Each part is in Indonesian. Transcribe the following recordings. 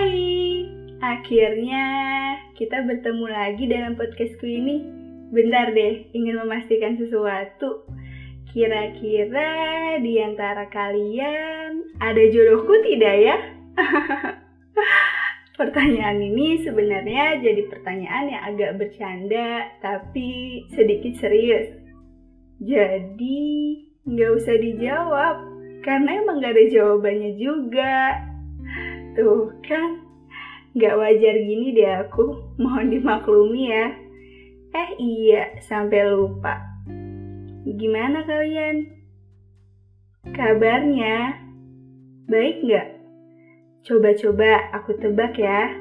Hai, akhirnya kita bertemu lagi dalam podcastku ini. Bentar deh, ingin memastikan sesuatu. Kira-kira di antara kalian ada jodohku tidak ya? Pertanyaan ini sebenarnya jadi pertanyaan yang agak bercanda, tapi sedikit serius. Jadi, nggak usah dijawab, karena emang nggak ada jawabannya juga. Tuh kan, nggak wajar gini deh aku, mohon dimaklumi ya. Eh iya, sampai lupa. Gimana kalian? Kabarnya? Baik nggak? Coba-coba aku tebak ya.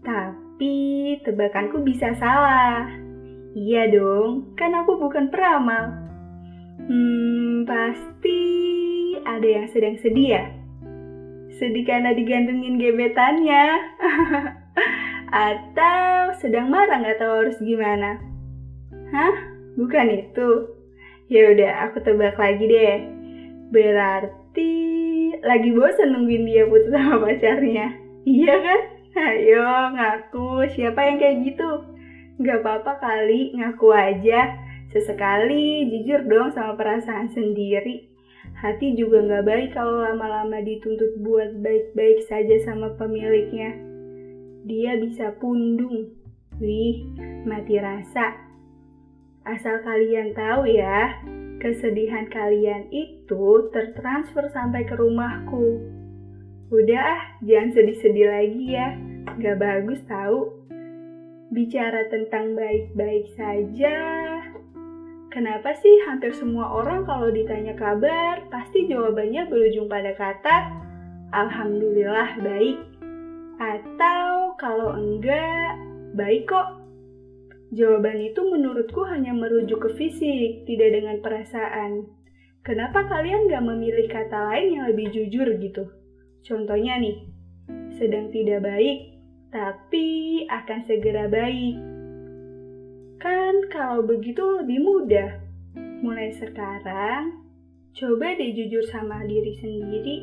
Tapi tebakanku bisa salah. Iya dong, kan aku bukan peramal. Hmm, pasti ada yang sedang sedih ya? Sedih karena digantungin gebetannya. Atau sedang marah nggak tahu harus gimana? Hah? Bukan itu? Ya udah, aku tebak lagi deh. Berarti lagi bosan nungguin dia putus sama pacarnya. Iya kan? Ayo ngaku, siapa yang kayak gitu? Gak apa-apa kali, ngaku aja. Sesekali jujur dong sama perasaan sendiri. Hati juga gak baik kalau lama-lama dituntut buat baik-baik saja sama pemiliknya. Dia bisa pundung. Wih, mati rasa. Asal kalian tahu ya, kesedihan kalian itu tertransfer sampai ke rumahku. Udah ah, jangan sedih-sedih lagi ya. Gak bagus tahu. Bicara tentang baik-baik saja. Kenapa sih hampir semua orang kalau ditanya kabar, pasti jawabannya berujung pada kata Alhamdulillah baik. Atau kalau enggak, baik kok. Jawaban itu menurutku hanya merujuk ke fisik, tidak dengan perasaan. Kenapa kalian gak memilih kata lain yang lebih jujur gitu? Contohnya nih, sedang tidak baik, tapi akan segera baik. Kan kalau begitu lebih mudah. Mulai sekarang, coba deh jujur sama diri sendiri.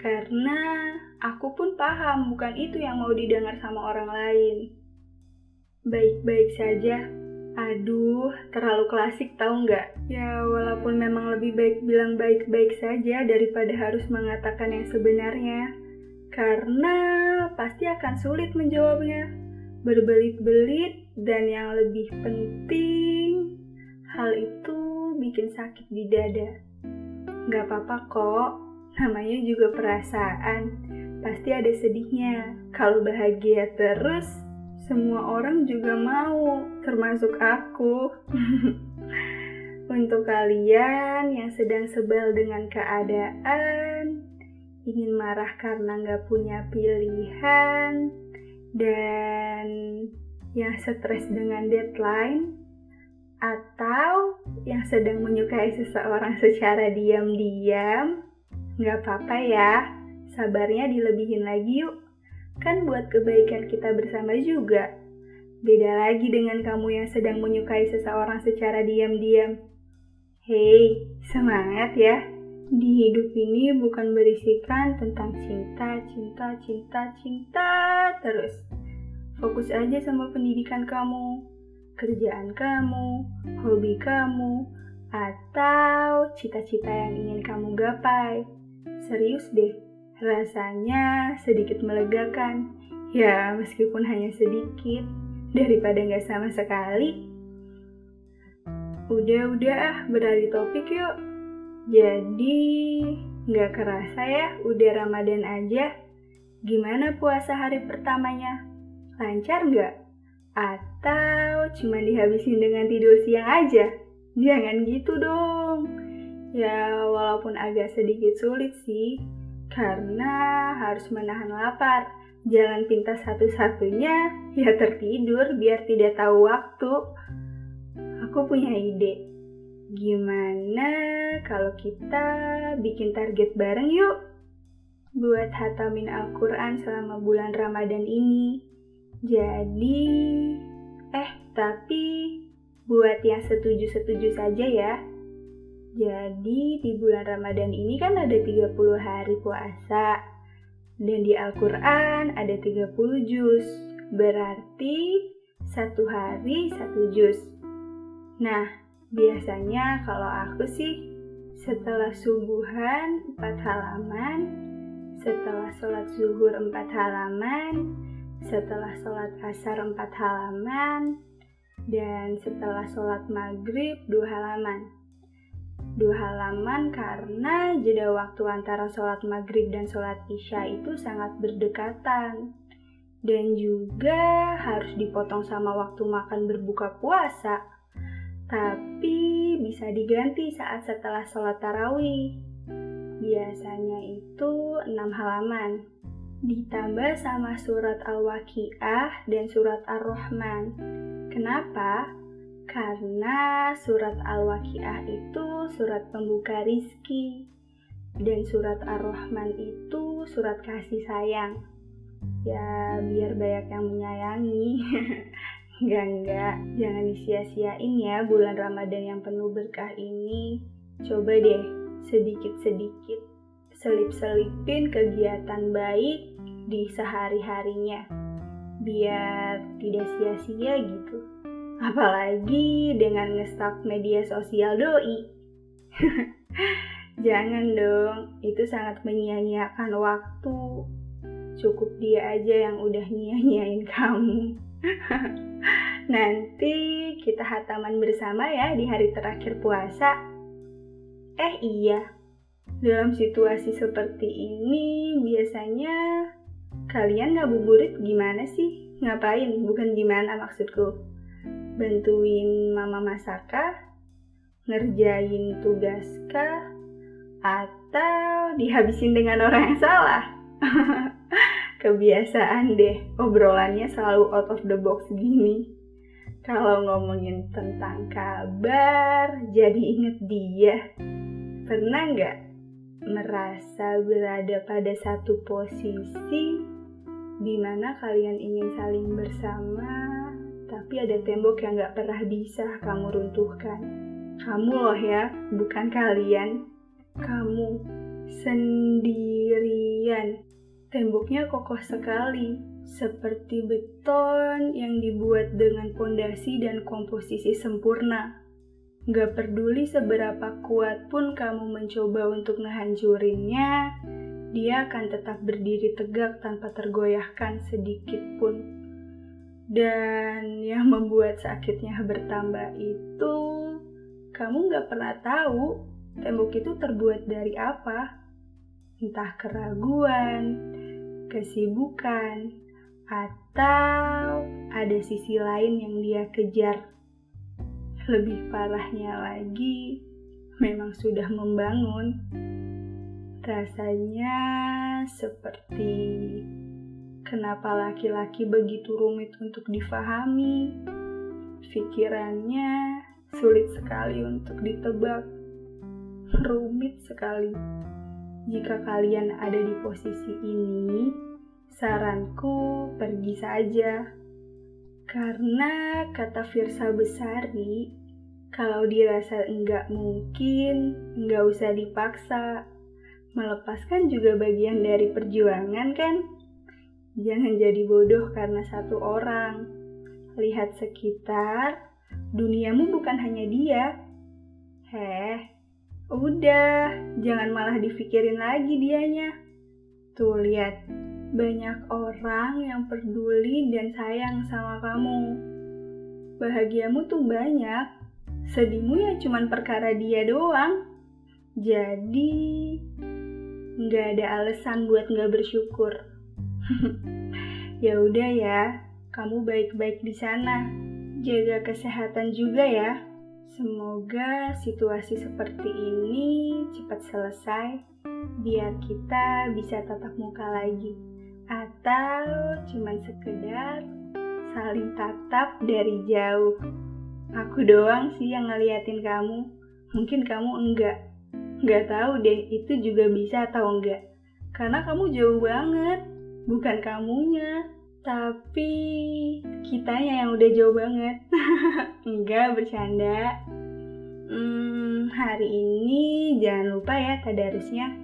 Karena aku pun paham bukan itu yang mau didengar sama orang lain. Baik-baik saja. Aduh, terlalu klasik tahu nggak? Ya, walaupun memang lebih baik bilang baik-baik saja daripada harus mengatakan yang sebenarnya. Karena pasti akan sulit menjawabnya. Berbelit-belit dan yang lebih penting, hal itu bikin sakit di dada. Nggak apa-apa kok, namanya juga perasaan. Pasti ada sedihnya. Kalau bahagia terus, semua orang juga mau, termasuk aku. Untuk kalian yang sedang sebel dengan keadaan, ingin marah karena nggak punya pilihan, dan yang stres dengan deadline, atau yang sedang menyukai seseorang secara diam-diam, nggak apa-apa ya, sabarnya dilebihin lagi yuk kan buat kebaikan kita bersama juga. Beda lagi dengan kamu yang sedang menyukai seseorang secara diam-diam. Hei, semangat ya! Di hidup ini bukan berisikan tentang cinta, cinta, cinta, cinta terus. Fokus aja sama pendidikan kamu, kerjaan kamu, hobi kamu, atau cita-cita yang ingin kamu gapai. Serius deh, Rasanya sedikit melegakan, ya meskipun hanya sedikit, daripada nggak sama sekali. Udah-udah ah, beralih topik yuk. Jadi, nggak kerasa ya, udah Ramadan aja. Gimana puasa hari pertamanya? Lancar nggak? Atau cuma dihabisin dengan tidur siang aja? Jangan gitu dong. Ya, walaupun agak sedikit sulit sih, karena harus menahan lapar. Jalan pintas satu-satunya ya tertidur biar tidak tahu waktu. Aku punya ide. Gimana kalau kita bikin target bareng yuk? Buat hatamin Al-Quran selama bulan Ramadan ini. Jadi, eh tapi buat yang setuju-setuju saja ya. Jadi di bulan Ramadan ini kan ada 30 hari puasa. Dan di Al-Quran ada 30 juz, berarti satu hari satu juz. Nah, biasanya kalau aku sih setelah subuhan 4 halaman, setelah sholat zuhur 4 halaman, setelah sholat asar 4 halaman, dan setelah sholat maghrib 2 halaman. Dua halaman karena jeda waktu antara sholat maghrib dan sholat isya itu sangat berdekatan. Dan juga harus dipotong sama waktu makan berbuka puasa tapi bisa diganti saat setelah sholat tarawih. Biasanya itu 6 halaman ditambah sama surat Al-Waqiah dan surat Ar-Rahman kenapa? Karena surat Al-Waqiah itu surat pembuka rizki dan surat Ar-Rahman itu surat kasih sayang. Ya biar banyak yang menyayangi. enggak enggak, jangan disia-siain ya bulan Ramadan yang penuh berkah ini. Coba deh sedikit-sedikit selip-selipin kegiatan baik di sehari-harinya biar tidak sia-sia gitu. Apalagi dengan ngestak media sosial doi. Jangan dong, itu sangat menyia-nyiakan waktu. Cukup dia aja yang udah nyia-nyiain kamu. Nanti kita hataman bersama ya di hari terakhir puasa. Eh iya, dalam situasi seperti ini biasanya kalian ngabuburit gimana sih? Ngapain? Bukan gimana maksudku bantuin mama masak kah? Ngerjain tugas kah? Atau dihabisin dengan orang yang salah? Kebiasaan deh, obrolannya selalu out of the box gini. Kalau ngomongin tentang kabar, jadi inget dia. Pernah nggak merasa berada pada satu posisi di mana kalian ingin saling bersama, tapi ada tembok yang gak pernah bisa kamu runtuhkan. Kamu loh ya, bukan kalian. Kamu sendirian. Temboknya kokoh sekali, seperti beton yang dibuat dengan pondasi dan komposisi sempurna. Gak peduli seberapa kuat pun kamu mencoba untuk ngehancurinnya, dia akan tetap berdiri tegak tanpa tergoyahkan sedikit pun. Dan yang membuat sakitnya bertambah itu, kamu gak pernah tahu tembok itu terbuat dari apa. Entah keraguan, kesibukan, atau ada sisi lain yang dia kejar. Lebih parahnya lagi, memang sudah membangun. Rasanya seperti Kenapa laki-laki begitu rumit untuk difahami? Pikirannya sulit sekali untuk ditebak. Rumit sekali. Jika kalian ada di posisi ini, saranku pergi saja. Karena kata Firsa Besari, kalau dirasa enggak mungkin, enggak usah dipaksa. Melepaskan juga bagian dari perjuangan kan? Jangan jadi bodoh karena satu orang. Lihat sekitar, duniamu bukan hanya dia. Heh, udah, jangan malah dipikirin lagi dianya. Tuh lihat, banyak orang yang peduli dan sayang sama kamu. Bahagiamu tuh banyak, sedihmu ya cuman perkara dia doang. Jadi, nggak ada alasan buat nggak bersyukur. ya udah ya, kamu baik-baik di sana. Jaga kesehatan juga ya. Semoga situasi seperti ini cepat selesai biar kita bisa tatap muka lagi. Atau cuman sekedar saling tatap dari jauh. Aku doang sih yang ngeliatin kamu. Mungkin kamu enggak. Enggak tahu deh itu juga bisa atau enggak. Karena kamu jauh banget bukan kamunya tapi kitanya yang udah jauh banget enggak bercanda hmm, hari ini jangan lupa ya tadarusnya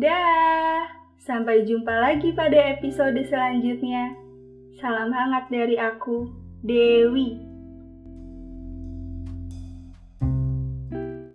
dah Sampai jumpa lagi pada episode selanjutnya. Salam hangat dari aku, Dewi.